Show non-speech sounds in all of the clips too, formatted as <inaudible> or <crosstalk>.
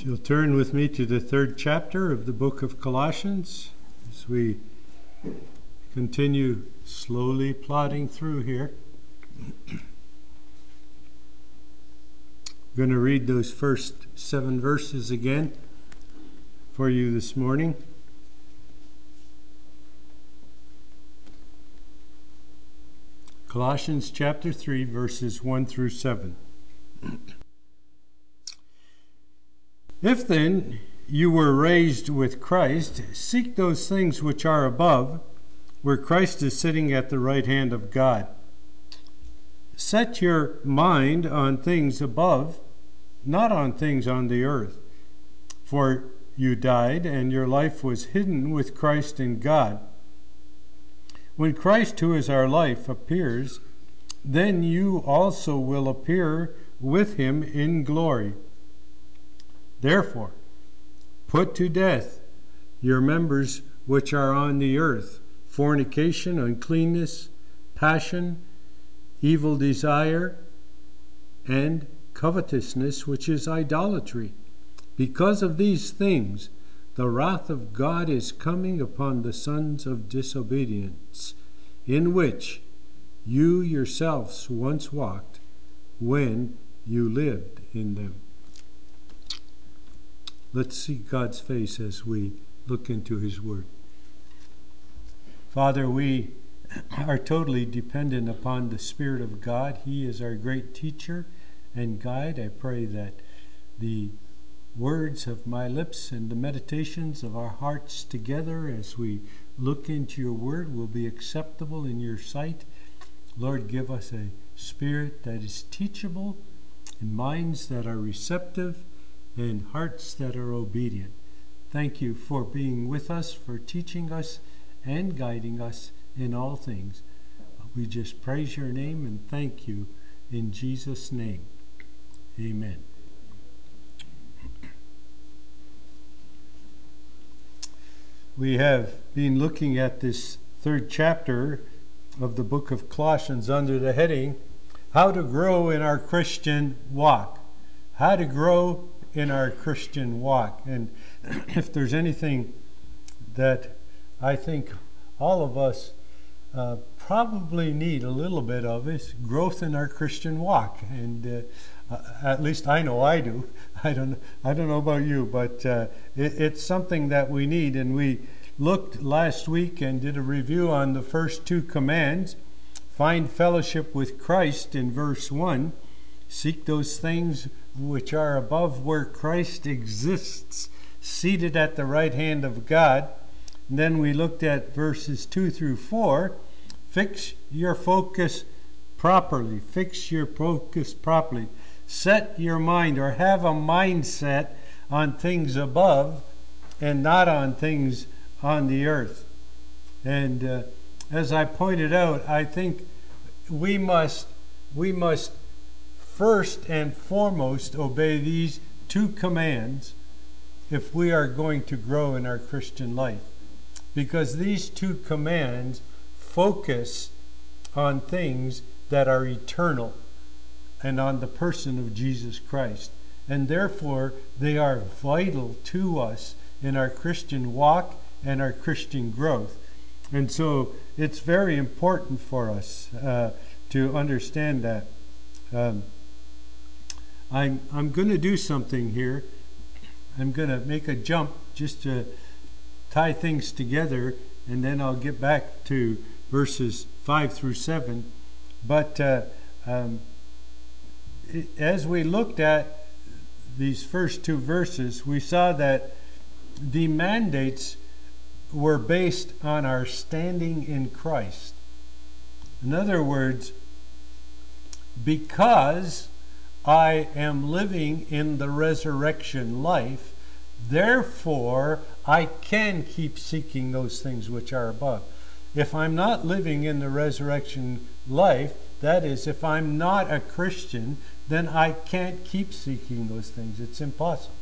If you'll turn with me to the third chapter of the book of Colossians as we continue slowly plodding through here. I'm going to read those first seven verses again for you this morning. Colossians chapter 3, verses 1 through 7. <clears throat> If then you were raised with Christ, seek those things which are above, where Christ is sitting at the right hand of God. Set your mind on things above, not on things on the earth. For you died, and your life was hidden with Christ in God. When Christ, who is our life, appears, then you also will appear with him in glory. Therefore, put to death your members which are on the earth fornication, uncleanness, passion, evil desire, and covetousness, which is idolatry. Because of these things, the wrath of God is coming upon the sons of disobedience, in which you yourselves once walked when you lived in them. Let's see God's face as we look into His Word. Father, we are totally dependent upon the Spirit of God. He is our great teacher and guide. I pray that the words of my lips and the meditations of our hearts together as we look into your word will be acceptable in your sight. Lord, give us a spirit that is teachable and minds that are receptive and hearts that are obedient. Thank you for being with us, for teaching us and guiding us in all things. We just praise your name and thank you in Jesus' name. Amen. We have been looking at this third chapter of the book of Colossians under the heading How to Grow in Our Christian Walk. How to Grow in our Christian walk. And <clears throat> if there's anything that I think all of us uh, probably need a little bit of is growth in our Christian walk. And uh, uh, at least I know I do. <laughs> I don't, I don't know about you, but uh, it, it's something that we need. And we looked last week and did a review on the first two commands find fellowship with Christ in verse 1, seek those things which are above where Christ exists, seated at the right hand of God. And then we looked at verses 2 through 4. Fix your focus properly. Fix your focus properly. Set your mind or have a mindset on things above and not on things on the earth. And uh, as I pointed out, I think we must we must first and foremost obey these two commands if we are going to grow in our Christian life. Because these two commands focus on things that are eternal and on the person of Jesus Christ. And therefore, they are vital to us in our Christian walk and our Christian growth. And so it's very important for us uh, to understand that. Um, I'm, I'm going to do something here. I'm going to make a jump just to tie things together, and then I'll get back to verses 5 through 7. But uh, um, it, as we looked at these first two verses, we saw that the mandates were based on our standing in Christ. In other words, because I am living in the resurrection life. Therefore, I can keep seeking those things which are above. If I'm not living in the resurrection life, that is, if I'm not a Christian, then I can't keep seeking those things. It's impossible.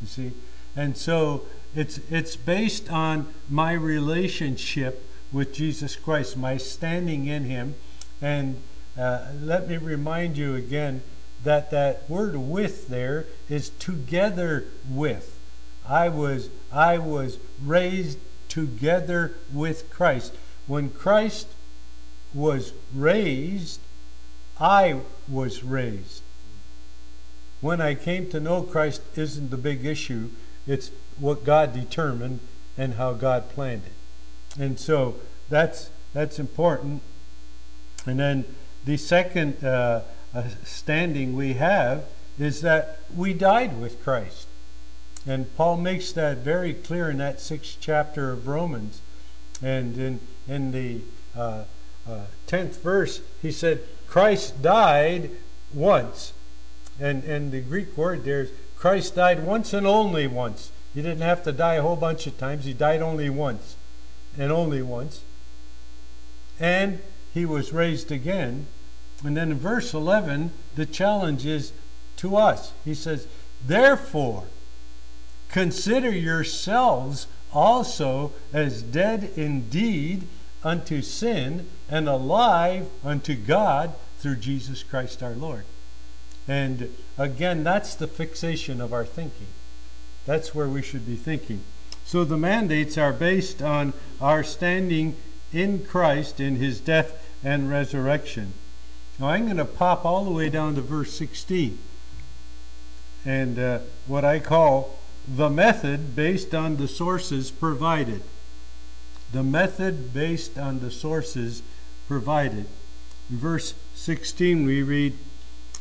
You see? And so it's, it's based on my relationship with Jesus Christ, my standing in Him. And uh, let me remind you again that that word with there is together with. I was I was raised together with Christ. When Christ was raised, I was raised. When I came to know Christ isn't the big issue. It's what God determined and how God planned it. And so that's that's important. And then the second uh, standing we have is that we died with Christ. And Paul makes that very clear in that sixth chapter of Romans. And in, in the uh, uh, 10th verse, he said, Christ died once. And, and the Greek word there is Christ died once and only once. He didn't have to die a whole bunch of times. He died only once and only once. And he was raised again. And then in verse 11, the challenge is to us. He says, Therefore, consider yourselves also as dead indeed unto sin and alive unto God through Jesus Christ our Lord. And again, that's the fixation of our thinking. That's where we should be thinking. So the mandates are based on our standing in Christ in his death and resurrection. Now I'm going to pop all the way down to verse 16 and uh, what I call the method based on the sources provided. The method based on the sources provided. In verse 16 we read,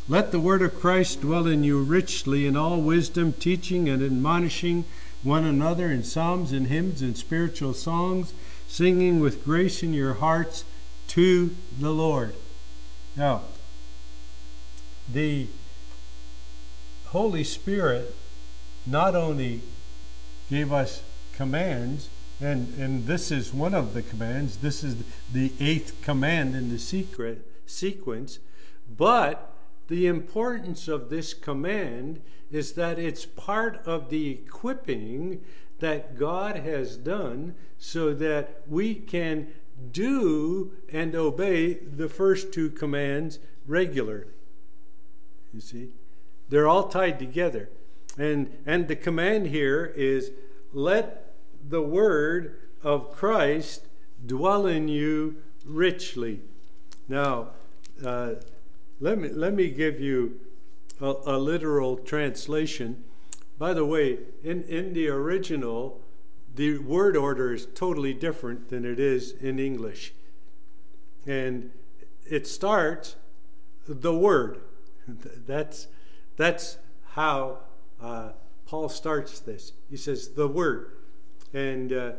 Let the word of Christ dwell in you richly in all wisdom, teaching and admonishing one another in psalms and hymns and spiritual songs, singing with grace in your hearts to the Lord. Now, the Holy Spirit not only gave us commands, and, and this is one of the commands, this is the eighth command in the secret sequence, but the importance of this command is that it's part of the equipping that God has done so that we can do and obey the first two commands regularly. You see? They're all tied together. And, and the command here is let the word of Christ dwell in you richly. Now, uh, let, me, let me give you a, a literal translation. By the way, in, in the original, the word order is totally different than it is in English. And it starts the word. <laughs> That's, that's how uh, Paul starts this. He says, the word. And uh,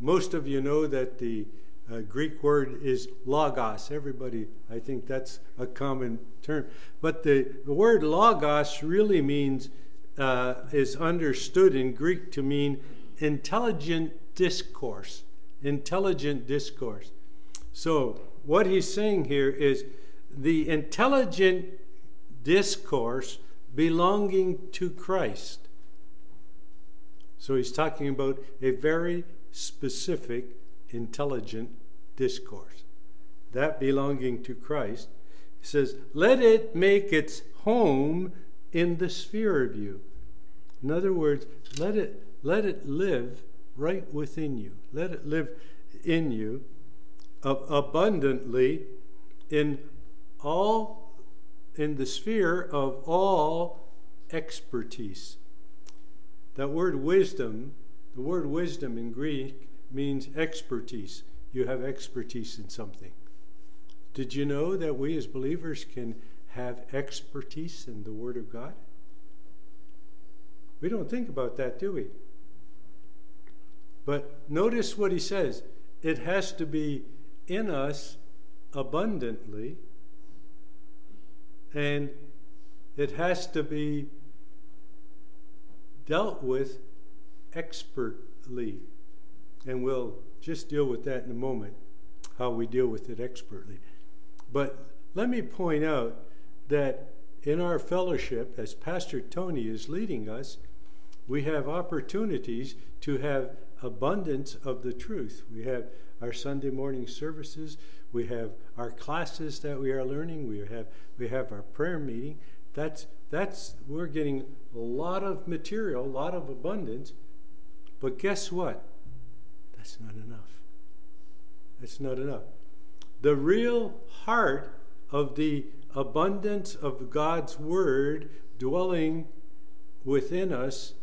most of you know that the uh, Greek word is logos. Everybody, I think that's a common term. But the, the word logos really means, uh, is understood in Greek to mean intelligent discourse. Intelligent discourse. So, what he's saying here is the intelligent discourse belonging to Christ. So, he's talking about a very specific, intelligent discourse. That belonging to Christ. He says, let it make its home in the sphere of you. In other words, let it let it live right within you. Let it live in you abundantly in all in the sphere of all expertise. That word wisdom, the word wisdom in Greek means expertise. You have expertise in something. Did you know that we as believers can have expertise in the Word of God? We don't think about that, do we? But notice what he says it has to be in us abundantly, and it has to be dealt with expertly. And we'll just deal with that in a moment, how we deal with it expertly. But let me point out that in our fellowship, as Pastor Tony is leading us, we have opportunities to have abundance of the truth. We have our Sunday morning services, we have our classes that we are learning, we have we have our prayer meeting, That's that's we're getting a lot of material, a lot of abundance, but guess what? That's not enough. That's not enough. The real heart of the abundance of God's word dwelling within us,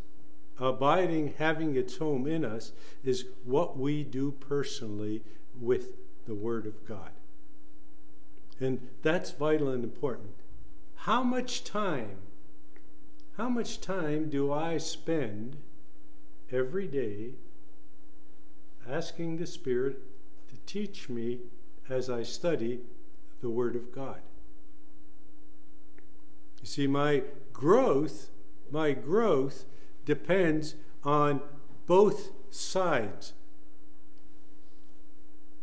abiding, having its home in us, is what we do personally with the word of God. And that's vital and important. How much time, how much time do I spend every day asking the Spirit to teach me as I study the Word of God? You see, my growth, my growth depends on both sides.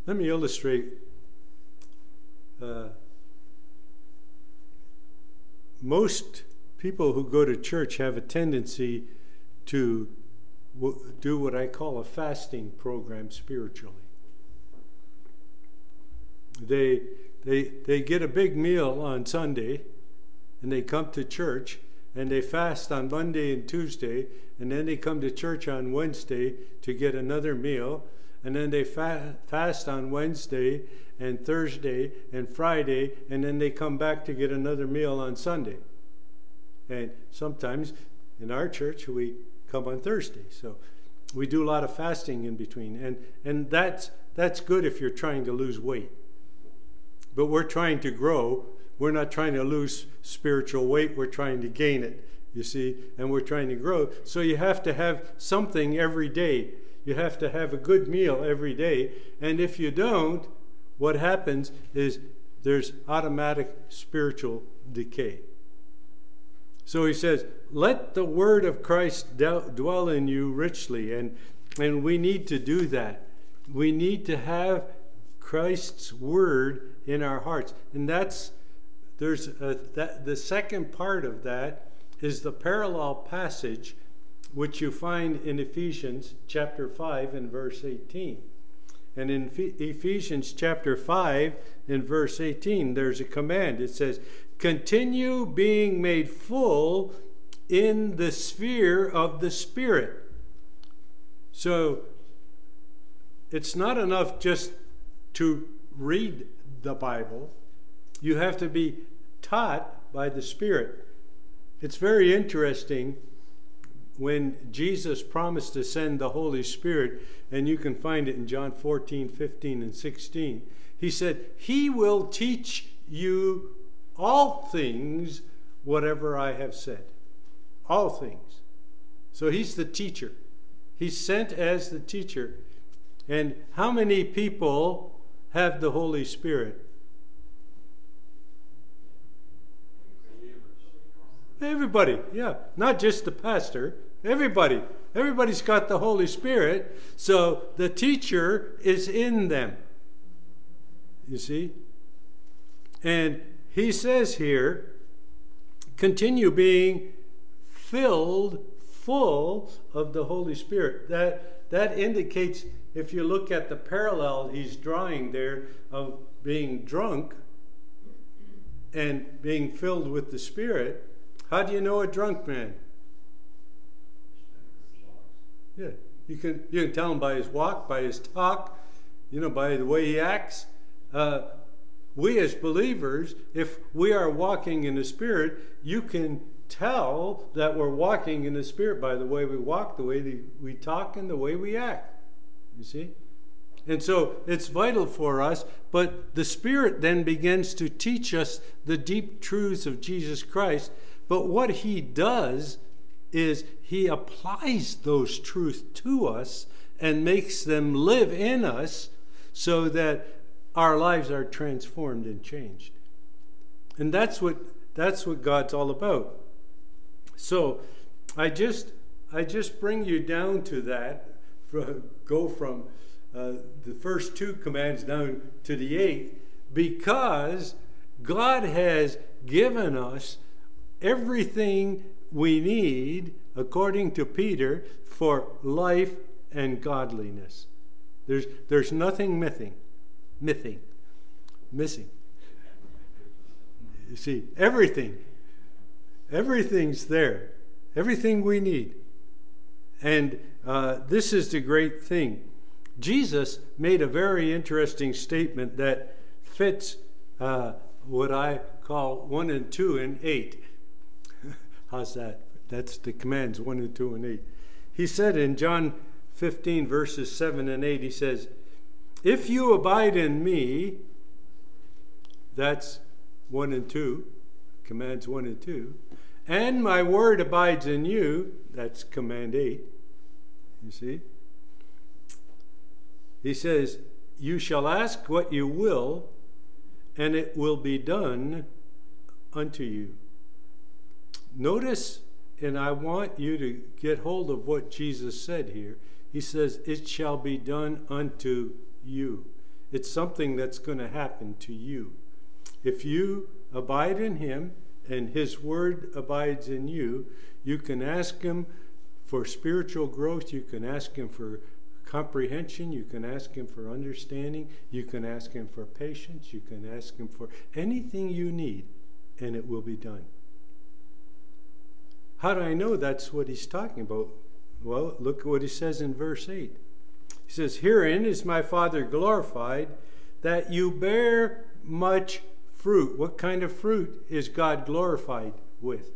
Let me illustrate. Uh, most people who go to church have a tendency to w- do what I call a fasting program spiritually. They, they, they get a big meal on Sunday and they come to church and they fast on Monday and Tuesday, and then they come to church on Wednesday to get another meal, and then they fa- fast on Wednesday and Thursday and Friday, and then they come back to get another meal on Sunday. And sometimes in our church we come on Thursday, so we do a lot of fasting in between, and and that's that's good if you're trying to lose weight. But we're trying to grow we're not trying to lose spiritual weight, we're trying to gain it, you see, and we're trying to grow. So you have to have something every day. You have to have a good meal every day. And if you don't, what happens is there's automatic spiritual decay. So he says, Let the word of Christ dwell in you richly. And, and we need to do that. We need to have Christ's word in our hearts. And that's there's a, that, the second part of that is the parallel passage which you find in Ephesians chapter 5 and verse 18. And in Ephesians chapter 5 in verse 18, there's a command. It says, Continue being made full in the sphere of the Spirit. So it's not enough just to read the Bible you have to be taught by the Spirit. It's very interesting when Jesus promised to send the Holy Spirit, and you can find it in John 14, 15, and 16. He said, He will teach you all things, whatever I have said. All things. So He's the teacher. He's sent as the teacher. And how many people have the Holy Spirit? Everybody, yeah. Not just the pastor, everybody. Everybody's got the Holy Spirit, so the teacher is in them. You see? And he says here, continue being filled full of the Holy Spirit. That that indicates if you look at the parallel he's drawing there of being drunk and being filled with the Spirit, how do you know a drunk man? Yeah, you can you can tell him by his walk, by his talk, you know, by the way he acts. Uh, we as believers, if we are walking in the Spirit, you can tell that we're walking in the Spirit by the way we walk, the way we talk, and the way we act. You see? And so it's vital for us, but the Spirit then begins to teach us the deep truths of Jesus Christ but what he does is he applies those truths to us and makes them live in us so that our lives are transformed and changed. And that's what that's what God's all about. So I just I just bring you down to that, go from uh, the first two commands down to the eighth, because God has given us everything we need, according to Peter, for life and godliness. There's, there's nothing missing, missing, missing. You see, everything, Everything's there, everything we need. And uh, this is the great thing. Jesus made a very interesting statement that fits uh, what I call 1 and 2 and 8. How's that? That's the commands 1 and 2 and 8. He said in John 15, verses 7 and 8, he says, If you abide in me, that's 1 and 2, commands 1 and 2, and my word abides in you, that's command 8. You see? He says, You shall ask what you will, and it will be done unto you. Notice, and I want you to get hold of what Jesus said here. He says, It shall be done unto you. It's something that's going to happen to you. If you abide in Him and His Word abides in you, you can ask Him for spiritual growth, you can ask Him for comprehension, you can ask Him for understanding, you can ask Him for patience, you can ask Him for anything you need, and it will be done. How do I know that's what He's talking about? Well, look at what He says in verse 8. He says, Herein is my Father glorified, that you bear much fruit. What kind of fruit is God glorified with?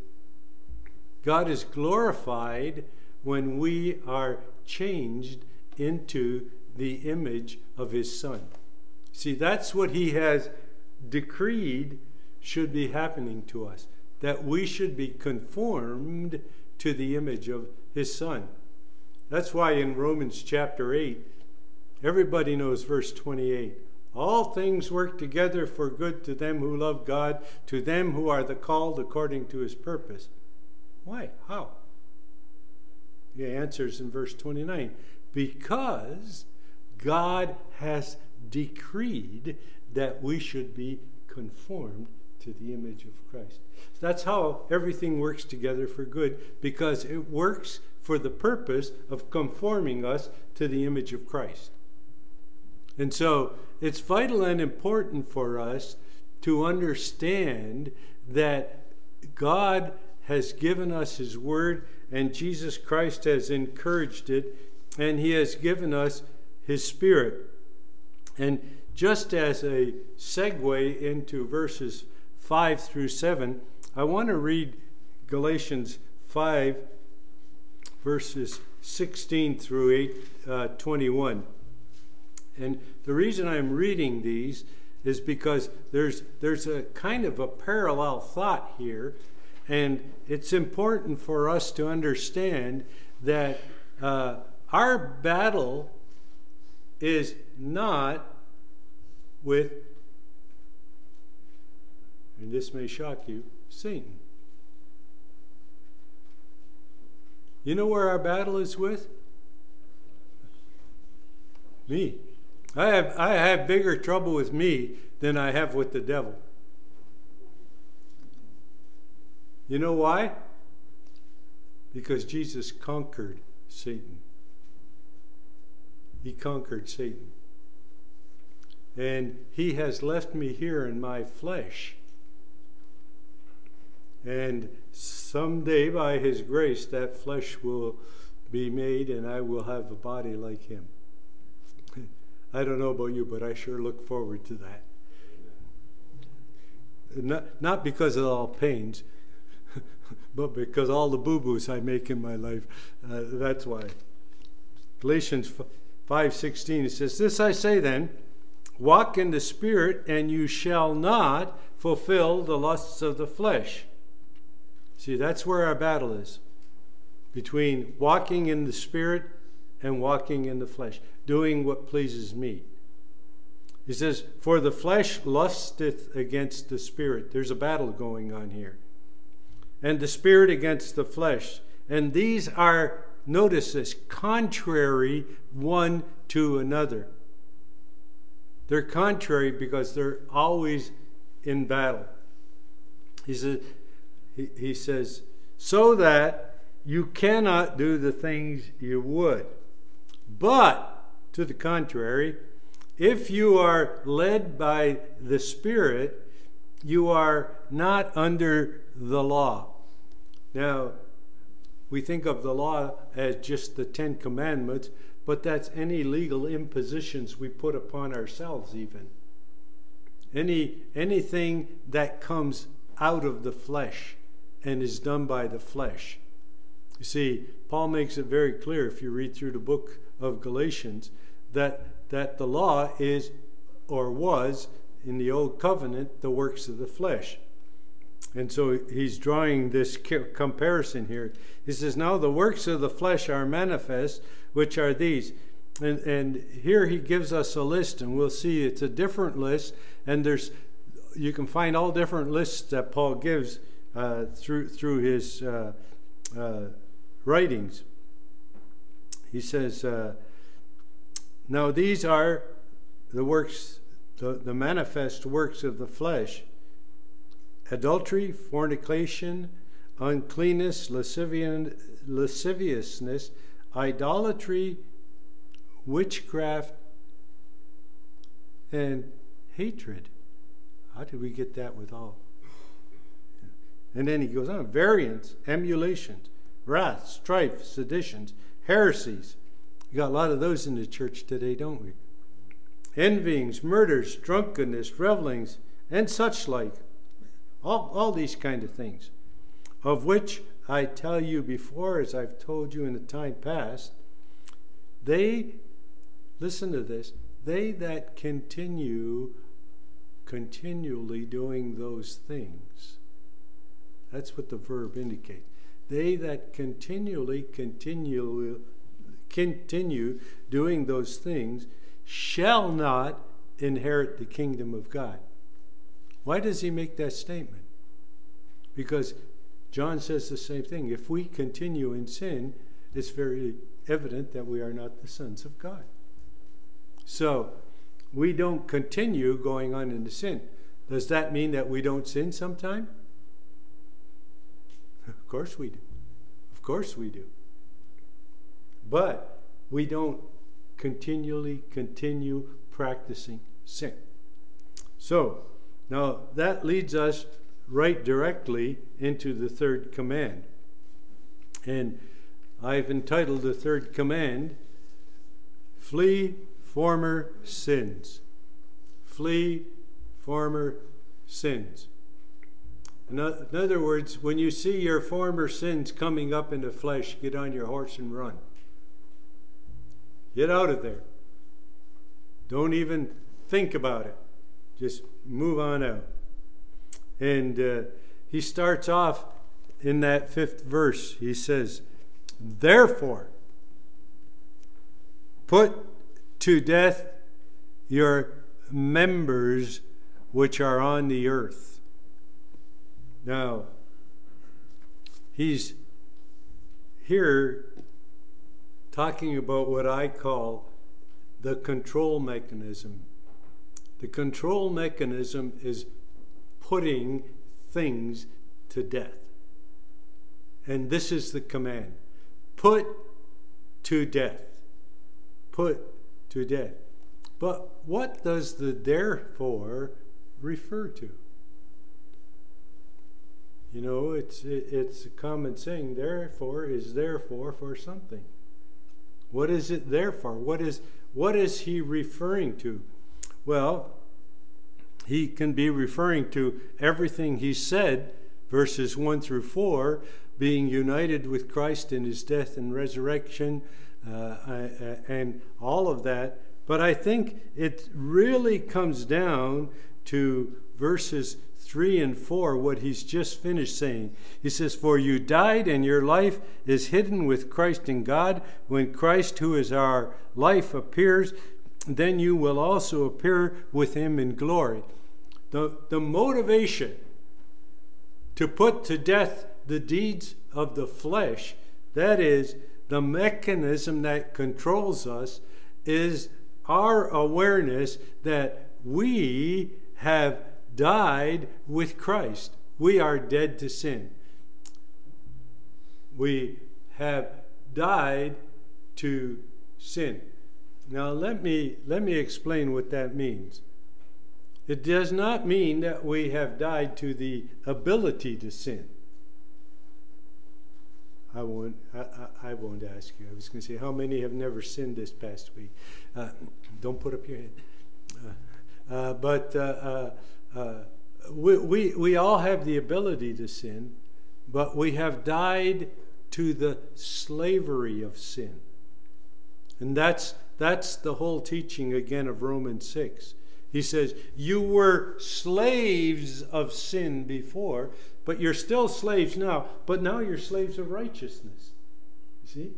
God is glorified when we are changed into the image of his son. See, that's what he has decreed should be happening to us that we should be conformed to the image of his son. That's why in Romans chapter 8, everybody knows verse 28. All things work together for good to them who love God, to them who are the called according to his purpose. Why? How? He answers in verse 29 because God has decreed that we should be conformed to the image of Christ. That's how everything works together for good because it works for the purpose of conforming us to the image of Christ. And so it's vital and important for us to understand that God has given us His Word and Jesus Christ has encouraged it and He has given us His Spirit. And just as a segue into verses 5 through 7, I want to read Galatians 5, verses 16 through 8, uh, 21. And the reason I'm reading these is because there's, there's a kind of a parallel thought here, and it's important for us to understand that uh, our battle is not with, and this may shock you, Satan. You know where our battle is with? Me. I have, I have bigger trouble with me than I have with the devil. You know why? Because Jesus conquered Satan. He conquered Satan. And he has left me here in my flesh. And someday, by his grace, that flesh will be made and I will have a body like him. <laughs> I don't know about you, but I sure look forward to that. Not, not because of all pains, <laughs> but because all the boo boos I make in my life. Uh, that's why. Galatians 5:16 it says this I say then walk in the spirit and you shall not fulfill the lusts of the flesh see that's where our battle is between walking in the spirit and walking in the flesh doing what pleases me he says for the flesh lusteth against the spirit there's a battle going on here and the spirit against the flesh and these are notice this, contrary one to another. They're contrary because they're always in battle. He says, he, he says, so that you cannot do the things you would. But, to the contrary, if you are led by the Spirit, you are not under the law. Now, we think of the law as just the Ten Commandments, but that's any legal impositions we put upon ourselves, even. Any, anything that comes out of the flesh and is done by the flesh. You see, Paul makes it very clear if you read through the book of Galatians that, that the law is or was in the old covenant the works of the flesh. And so he's drawing this comparison here. He says, Now the works of the flesh are manifest, which are these. And, and here he gives us a list, and we'll see it's a different list. And there's you can find all different lists that Paul gives uh, through through his uh, uh, writings. He says, uh, "Now these are the works, the, the manifest works of the flesh: adultery, fornication, uncleanness, lasciviousness, idolatry, witchcraft, and hatred." How did we get that with all? And then he goes on variance, emulations, wrath, strife, seditions, heresies. You got a lot of those in the church today, don't we? Envyings, murders, drunkenness, revelings, and such like. All, all these kind of things. Of which I tell you before, as I've told you in the time past, they, listen to this, they that continue continually doing those things. That's what the verb indicates. They that continually continue continue doing those things shall not inherit the kingdom of God. Why does he make that statement? Because John says the same thing. If we continue in sin, it's very evident that we are not the sons of God. So, we don't continue going on into sin. Does that mean that we don't sin sometime? Of course we do. Of course we do. But we don't continually continue practicing sin. So, now that leads us right directly into the third command. And I've entitled the third command, Flee former sins. Flee former sins. In other words, when you see your former sins coming up in the flesh, get on your horse and run. Get out of there. Don't even think about it. Just move on out. And uh, he starts off in that fifth verse. He says, Therefore, put to death your members which are on the earth. Now, he's here talking about what I call the control mechanism. The control mechanism is putting things to death. And this is the command put to death. Put to death. But what does the therefore refer to? You know, it's it, it's a common saying. Therefore is therefore for something. What is it there for? What is what is he referring to? Well, he can be referring to everything he said, verses one through four, being united with Christ in his death and resurrection, uh, and all of that. But I think it really comes down to verses 3 and 4, what he's just finished saying. He says, For you died, and your life is hidden with Christ in God. When Christ, who is our life, appears, then you will also appear with him in glory. The, the motivation to put to death the deeds of the flesh, that is, the mechanism that controls us is our awareness that we have died with Christ. We are dead to sin. We have died to sin. Now let me let me explain what that means. It does not mean that we have died to the ability to sin. I won't. I, I, I, won't ask you. I was going to say, how many have never sinned this past week? Uh, don't put up your hand. Uh, uh, but uh, we, we we all have the ability to sin, but we have died to the slavery of sin, and that's that's the whole teaching again of Romans six. He says, You were slaves of sin before, but you're still slaves now, but now you're slaves of righteousness. You see?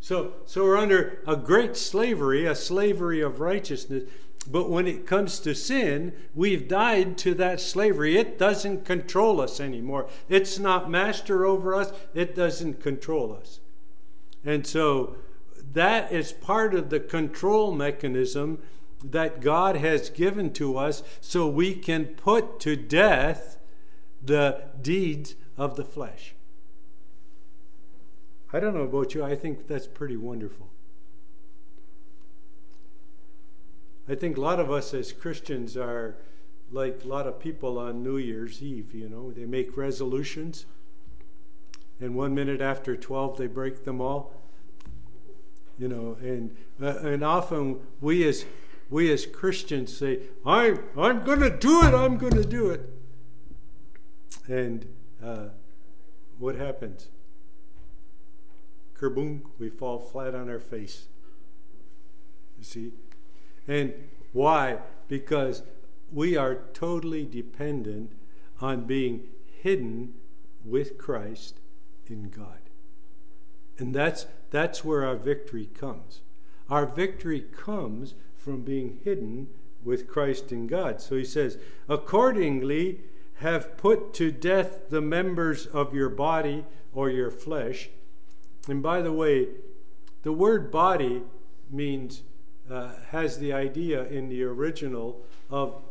So, so we're under a great slavery, a slavery of righteousness. But when it comes to sin, we've died to that slavery. It doesn't control us anymore. It's not master over us, it doesn't control us. And so that is part of the control mechanism that God has given to us so we can put to death the deeds of the flesh. I don't know about you, I think that's pretty wonderful. I think a lot of us as Christians are like a lot of people on New Year's Eve, you know, they make resolutions, and one minute after 12 they break them all. You know, and uh, and often we as we as Christians say, "I I'm going to do it. I'm going to do it." And uh, what happens? Kerboom, we fall flat on our face. You see? And why? Because we are totally dependent on being hidden with Christ in God. And that's, that's where our victory comes. Our victory comes from being hidden with Christ in God. So he says, accordingly, have put to death the members of your body or your flesh. And by the way, the word body means, uh, has the idea in the original of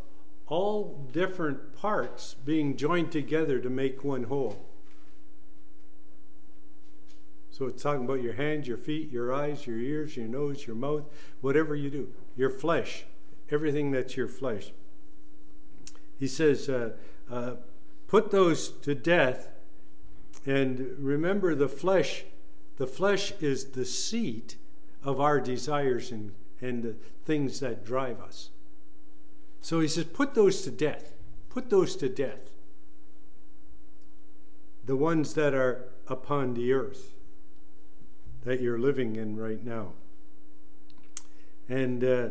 all different parts being joined together to make one whole. So it's talking about your hands, your feet, your eyes, your ears, your nose, your mouth, whatever you do, your flesh, everything that's your flesh. He says, uh, uh, put those to death. And remember, the flesh, the flesh is the seat of our desires and, and the things that drive us. So he says, put those to death. Put those to death. The ones that are upon the earth that you're living in right now. And uh,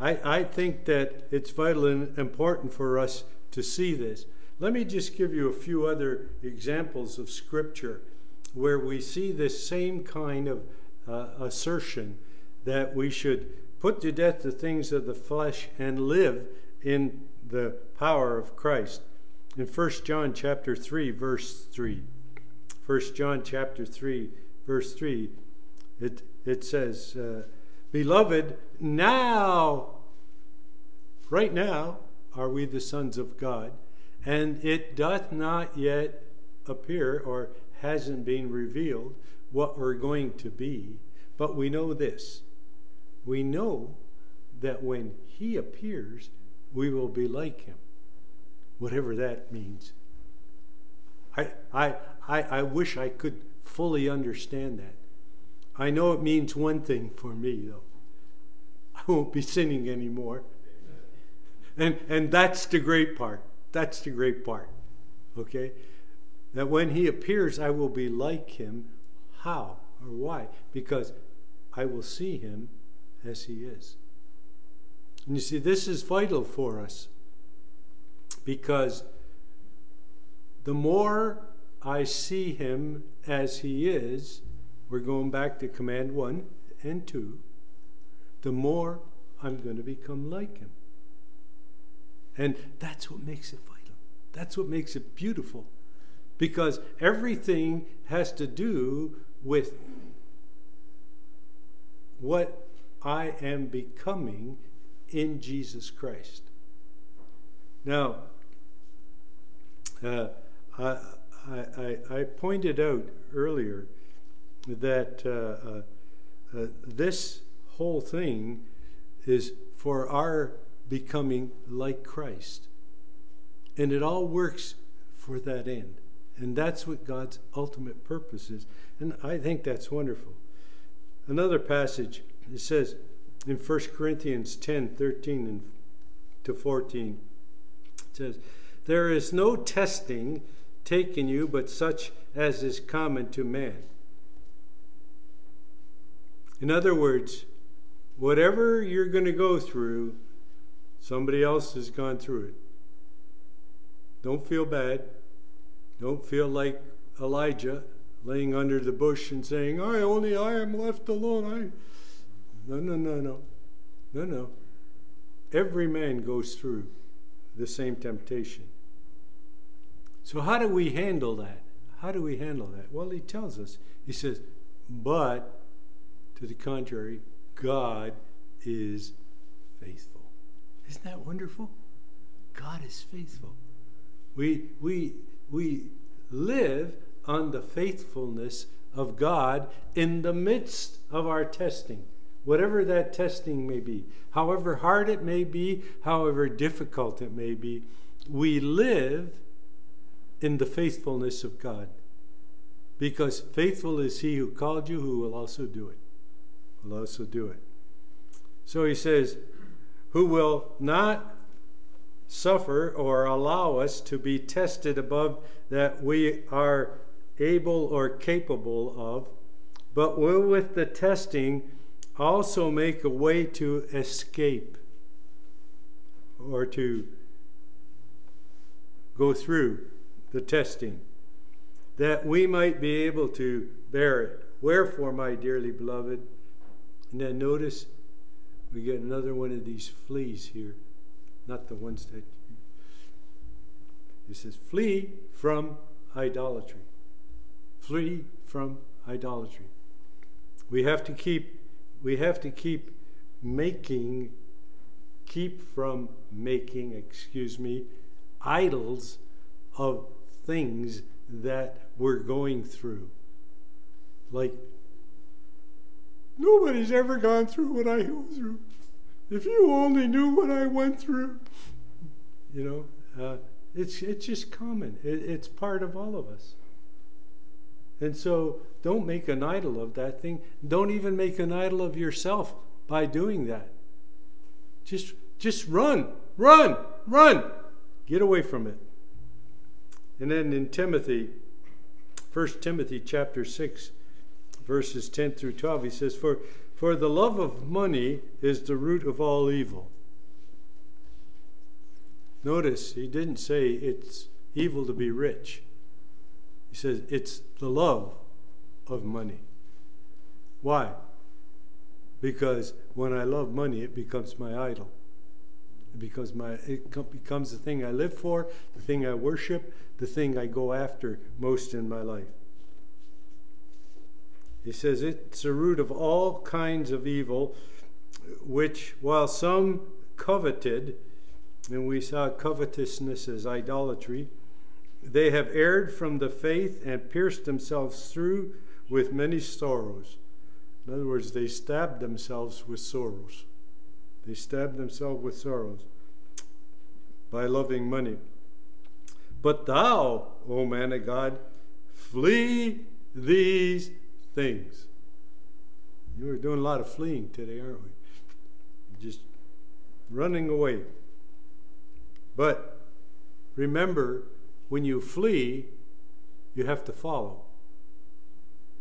I, I think that it's vital and important for us to see this. Let me just give you a few other examples of Scripture where we see this same kind of uh, assertion that we should put to death the things of the flesh and live in the power of Christ. In 1 John chapter 3 verse 3. 1 John chapter 3 verse 3 it it says uh, beloved now right now are we the sons of God and it doth not yet appear or hasn't been revealed what we're going to be. But we know this we know that when He appears, we will be like Him, whatever that means. I, I, I, I wish I could fully understand that. I know it means one thing for me, though. I won't be sinning anymore. And, and that's the great part. That's the great part. Okay? That when he appears, I will be like him. How or why? Because I will see him as he is. And you see, this is vital for us because the more I see him as he is, we're going back to command one and two, the more I'm going to become like him. And that's what makes it vital. That's what makes it beautiful. Because everything has to do with what I am becoming in Jesus Christ. Now, uh, I, I, I, pointed out earlier that uh, uh, uh, this whole thing is for our becoming like Christ. And it all works for that end. And that's what God's ultimate purpose is. And I think that's wonderful. Another passage, it says in 1 Corinthians 10 13 and to 14, it says, There is no testing taken you but such as is common to man. In other words, whatever you're going to go through, somebody else has gone through it. Don't feel bad. Don't feel like Elijah laying under the bush and saying, I only I am left alone. I No no no no. No no. Every man goes through the same temptation. So how do we handle that? How do we handle that? Well, he tells us. He says, but to the contrary, God is faithful. Isn't that wonderful? God is faithful. We, we, we live on the faithfulness of God in the midst of our testing, whatever that testing may be, however hard it may be, however difficult it may be. We live in the faithfulness of God. Because faithful is he who called you, who will also do it. Will also do it. So he says, who will not suffer or allow us to be tested above that we are able or capable of, but will with the testing also make a way to escape or to go through the testing, that we might be able to bear it. Wherefore, my dearly beloved, and then notice we get another one of these fleas here, not the ones that. It says, flee from idolatry. Flee from idolatry. We have to keep, we have to keep making, keep from making, excuse me, idols of things that we're going through. Like, nobody's ever gone through what I go through. If you only knew what I went through. You know, uh, it's, it's just common, it, it's part of all of us. And so don't make an idol of that thing. Don't even make an idol of yourself by doing that. Just, just run, run, run. Get away from it. And then in Timothy, 1 Timothy chapter 6, verses 10 through 12, he says, For, for the love of money is the root of all evil. Notice he didn't say it's evil to be rich. He says it's the love of money. Why? Because when I love money, it becomes my idol. It becomes my it becomes the thing I live for, the thing I worship, the thing I go after most in my life. He says it's the root of all kinds of evil, which while some coveted, and we saw covetousness as idolatry, they have erred from the faith and pierced themselves through with many sorrows. In other words, they stabbed themselves with sorrows. They stabbed themselves with sorrows by loving money. But thou, O man of God, flee these things. You are doing a lot of fleeing today, aren't we? Just running away. But remember, when you flee, you have to follow.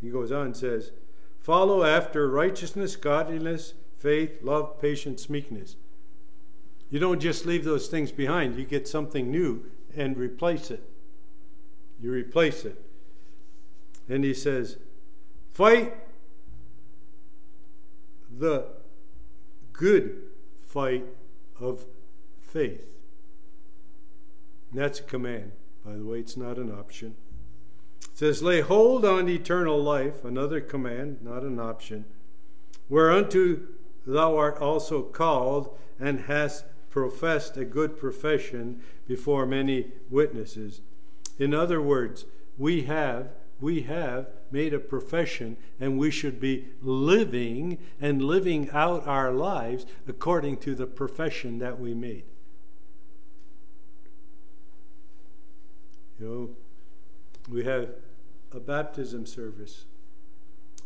He goes on and says, Follow after righteousness, godliness, faith, love, patience, meekness. You don't just leave those things behind, you get something new and replace it. You replace it. And he says, Fight the good fight of faith. And that's a command, by the way, it's not an option. It says, Lay hold on eternal life, another command, not an option, whereunto thou art also called and hast professed a good profession before many witnesses. In other words, we have we have made a profession and we should be living and living out our lives according to the profession that we made. You know, we have a baptism service.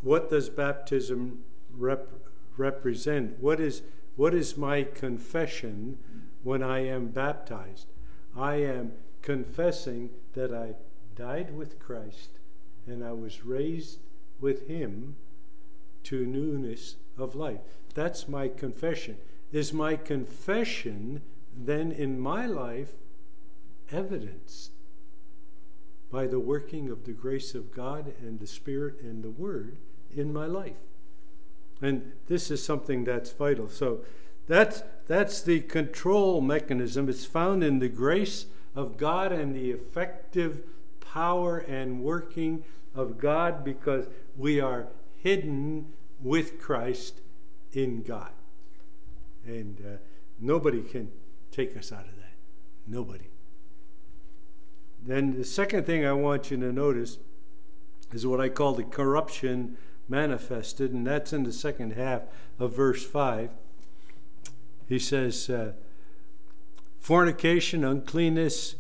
What does baptism rep- represent? What is, what is my confession when I am baptized? I am confessing that I died with Christ and I was raised with Him to newness of life. That's my confession. Is my confession then in my life evidenced by the working of the grace of God and the Spirit and the Word in my life? And this is something that's vital. So that's, that's the control mechanism. It's found in the grace of God and the effective power and working of God because we are hidden with Christ in God. And uh, nobody can take us out of that. Nobody. Then the second thing I want you to notice is what I call the corruption manifested, and that's in the second half of verse 5. He says, uh, fornication, uncleanness,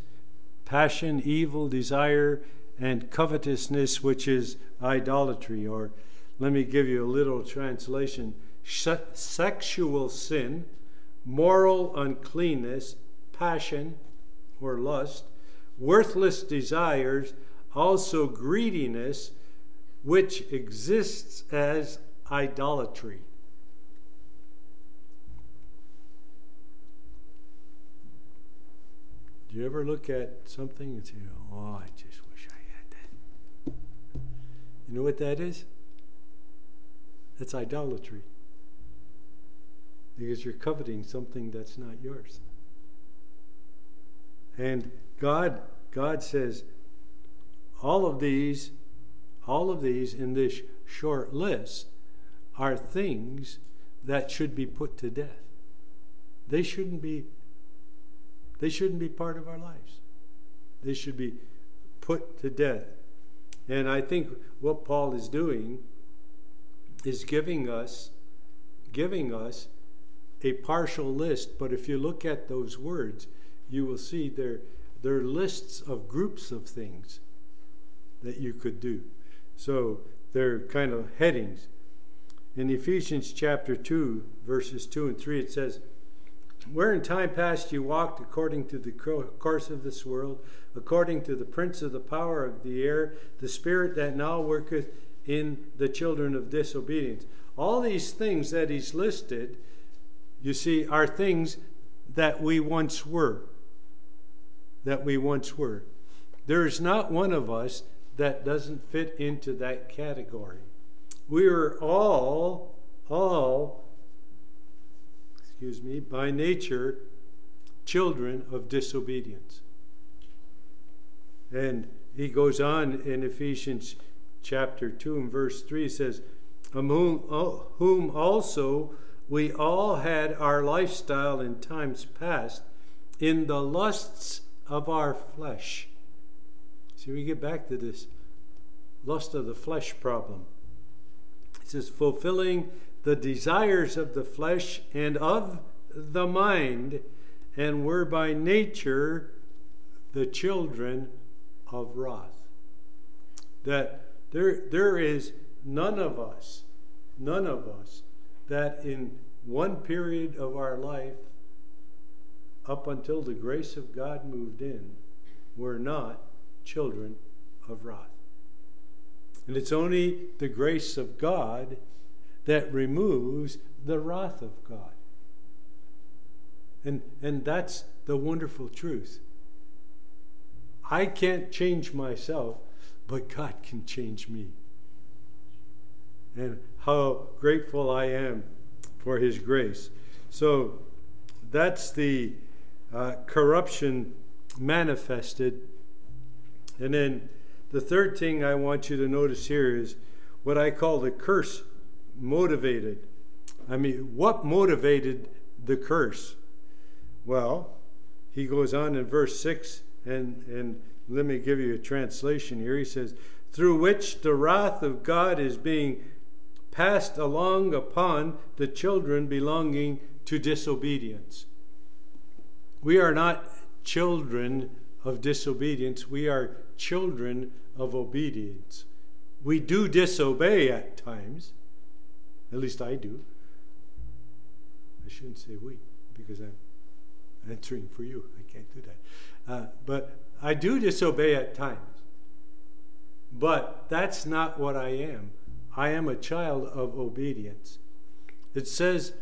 passion, evil, desire, and covetousness, which is idolatry. Or let me give you a little translation sexual sin, moral uncleanness, passion or lust, worthless desires, also greediness, which exists as idolatry. Do you ever look at something and say, oh, I just wish I had that? You know what that is? That's idolatry. Because you're coveting something that's not yours. And God, God says, all of these, all of these in this short list are things that should be put to death. They shouldn't be they shouldn't be part of our lives. They should be put to death. And I think what Paul is doing is giving us giving us a partial list, but if you look at those words, you will see they're, they're lists of groups of things that you could do. So they're kind of headings. In Ephesians chapter 2, verses 2 and 3, it says, where in time past you walked according to the course of this world, according to the prince of the power of the air, the spirit that now worketh in the children of disobedience. All these things that he's listed, you see, are things that we once were. That we once were. There is not one of us that doesn't fit into that category. We are all, all excuse me, by nature children of disobedience. And he goes on in Ephesians chapter 2 and verse 3 says, Among whom also we all had our lifestyle in times past in the lusts of our flesh. See, we get back to this lust of the flesh problem. It says, fulfilling the desires of the flesh and of the mind, and were by nature the children of wrath. That there, there is none of us, none of us, that in one period of our life, up until the grace of God moved in, we were not children of wrath. And it's only the grace of God that removes the wrath of God. And, and that's the wonderful truth. I can't change myself, but God can change me. And how grateful I am for His grace. So that's the uh, corruption manifested. And then the third thing I want you to notice here is what I call the curse motivated. I mean, what motivated the curse? Well, he goes on in verse 6, and, and let me give you a translation here. He says, Through which the wrath of God is being passed along upon the children belonging to disobedience. We are not children of disobedience, we are children of obedience. We do disobey at times, at least I do. I shouldn't say we, because I'm answering for you. I can't do that. Uh, but I do disobey at times. But that's not what I am. I am a child of obedience. It says,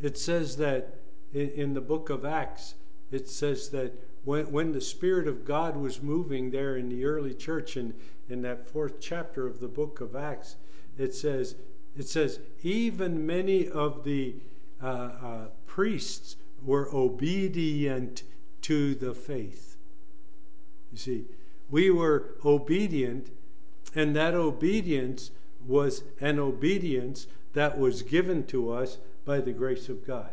it says that in, in the book of Acts, it says that when, when the Spirit of God was moving there in the early church in, in that fourth chapter of the book of Acts, it says, it says, even many of the uh, uh, priests were obedient to the faith. You see, we were obedient, and that obedience was an obedience that was given to us by the grace of God.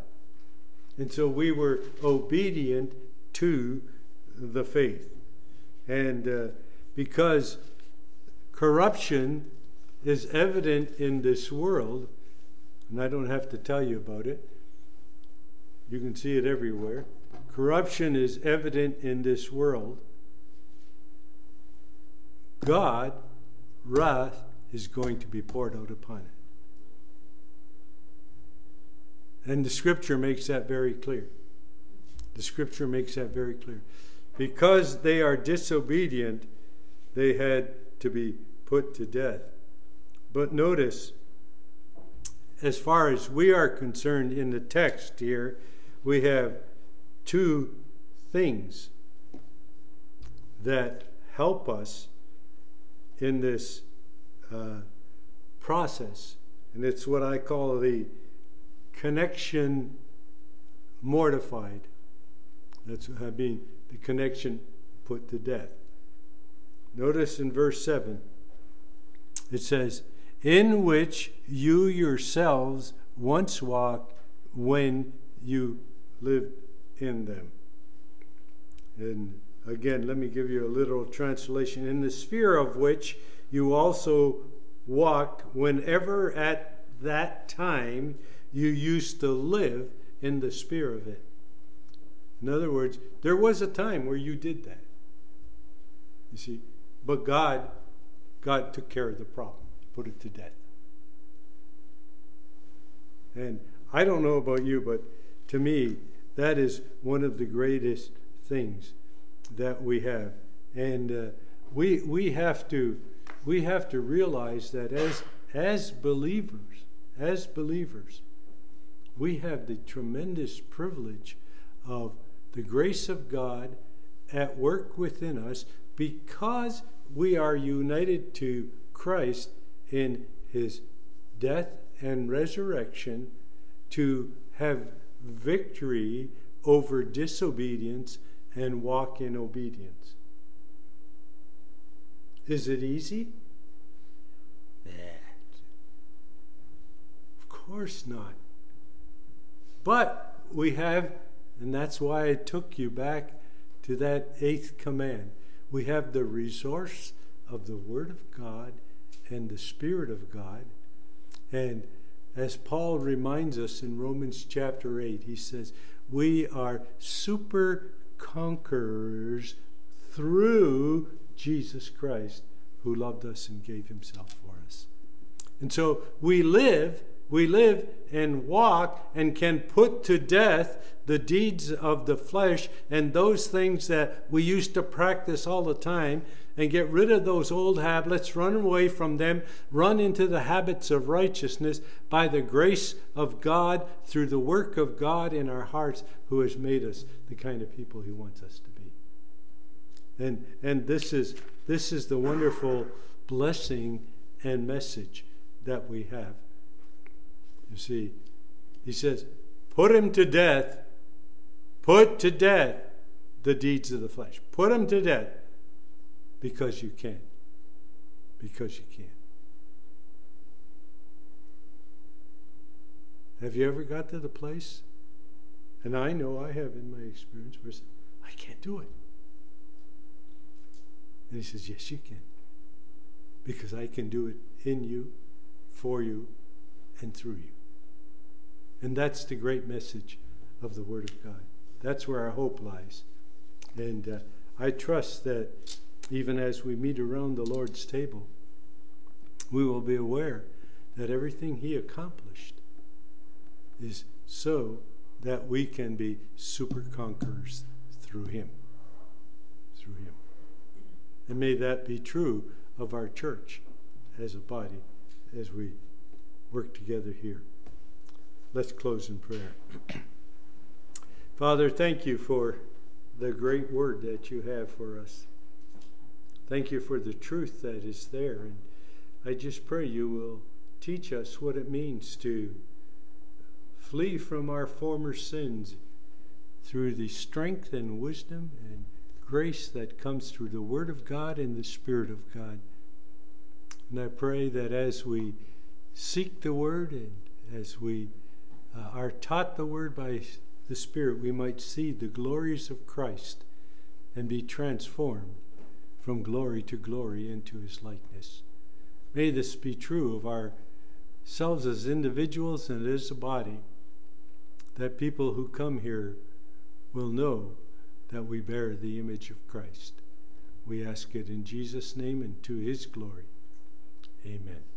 And so we were obedient to the faith. And uh, because corruption is evident in this world, and I don't have to tell you about it, you can see it everywhere. Corruption is evident in this world. God, wrath is going to be poured out upon it. And the scripture makes that very clear. The scripture makes that very clear. Because they are disobedient, they had to be put to death. But notice, as far as we are concerned in the text here, we have two things that help us in this uh, process. And it's what I call the connection mortified. That's what I mean the connection put to death. Notice in verse 7, it says, In which you yourselves once walked when you lived in them. And again, let me give you a literal translation. In the sphere of which you also walked whenever at that time you used to live in the sphere of it. In other words, there was a time where you did that. You see, but God, God took care of the problem, put it to death. And I don't know about you, but to me, that is one of the greatest things that we have. And uh, we, we, have to, we have to realize that as, as believers, as believers, we have the tremendous privilege of the grace of God at work within us because we are united to Christ in his death and resurrection to have victory over disobedience and walk in obedience. Is it easy? Of course not. But we have, and that's why I took you back to that eighth command. We have the resource of the Word of God and the Spirit of God. And as Paul reminds us in Romans chapter 8, he says, We are super conquerors through Jesus Christ, who loved us and gave himself for us. And so we live we live and walk and can put to death the deeds of the flesh and those things that we used to practice all the time and get rid of those old habits, run away from them, run into the habits of righteousness by the grace of God through the work of God in our hearts who has made us the kind of people he wants us to be. And and this is this is the wonderful blessing and message that we have. You see, he says, put him to death, put to death the deeds of the flesh. Put him to death because you can. Because you can. Have you ever got to the place? And I know I have in my experience where I can't do it. And he says, Yes, you can. Because I can do it in you, for you, and through you. And that's the great message of the Word of God. That's where our hope lies. And uh, I trust that even as we meet around the Lord's table, we will be aware that everything He accomplished is so that we can be super conquerors through Him. Through Him. And may that be true of our church as a body as we work together here. Let's close in prayer. Father, thank you for the great word that you have for us. Thank you for the truth that is there. And I just pray you will teach us what it means to flee from our former sins through the strength and wisdom and grace that comes through the Word of God and the Spirit of God. And I pray that as we seek the Word and as we uh, are taught the Word by the Spirit, we might see the glories of Christ and be transformed from glory to glory into His likeness. May this be true of ourselves as individuals and as a body, that people who come here will know that we bear the image of Christ. We ask it in Jesus' name and to His glory. Amen.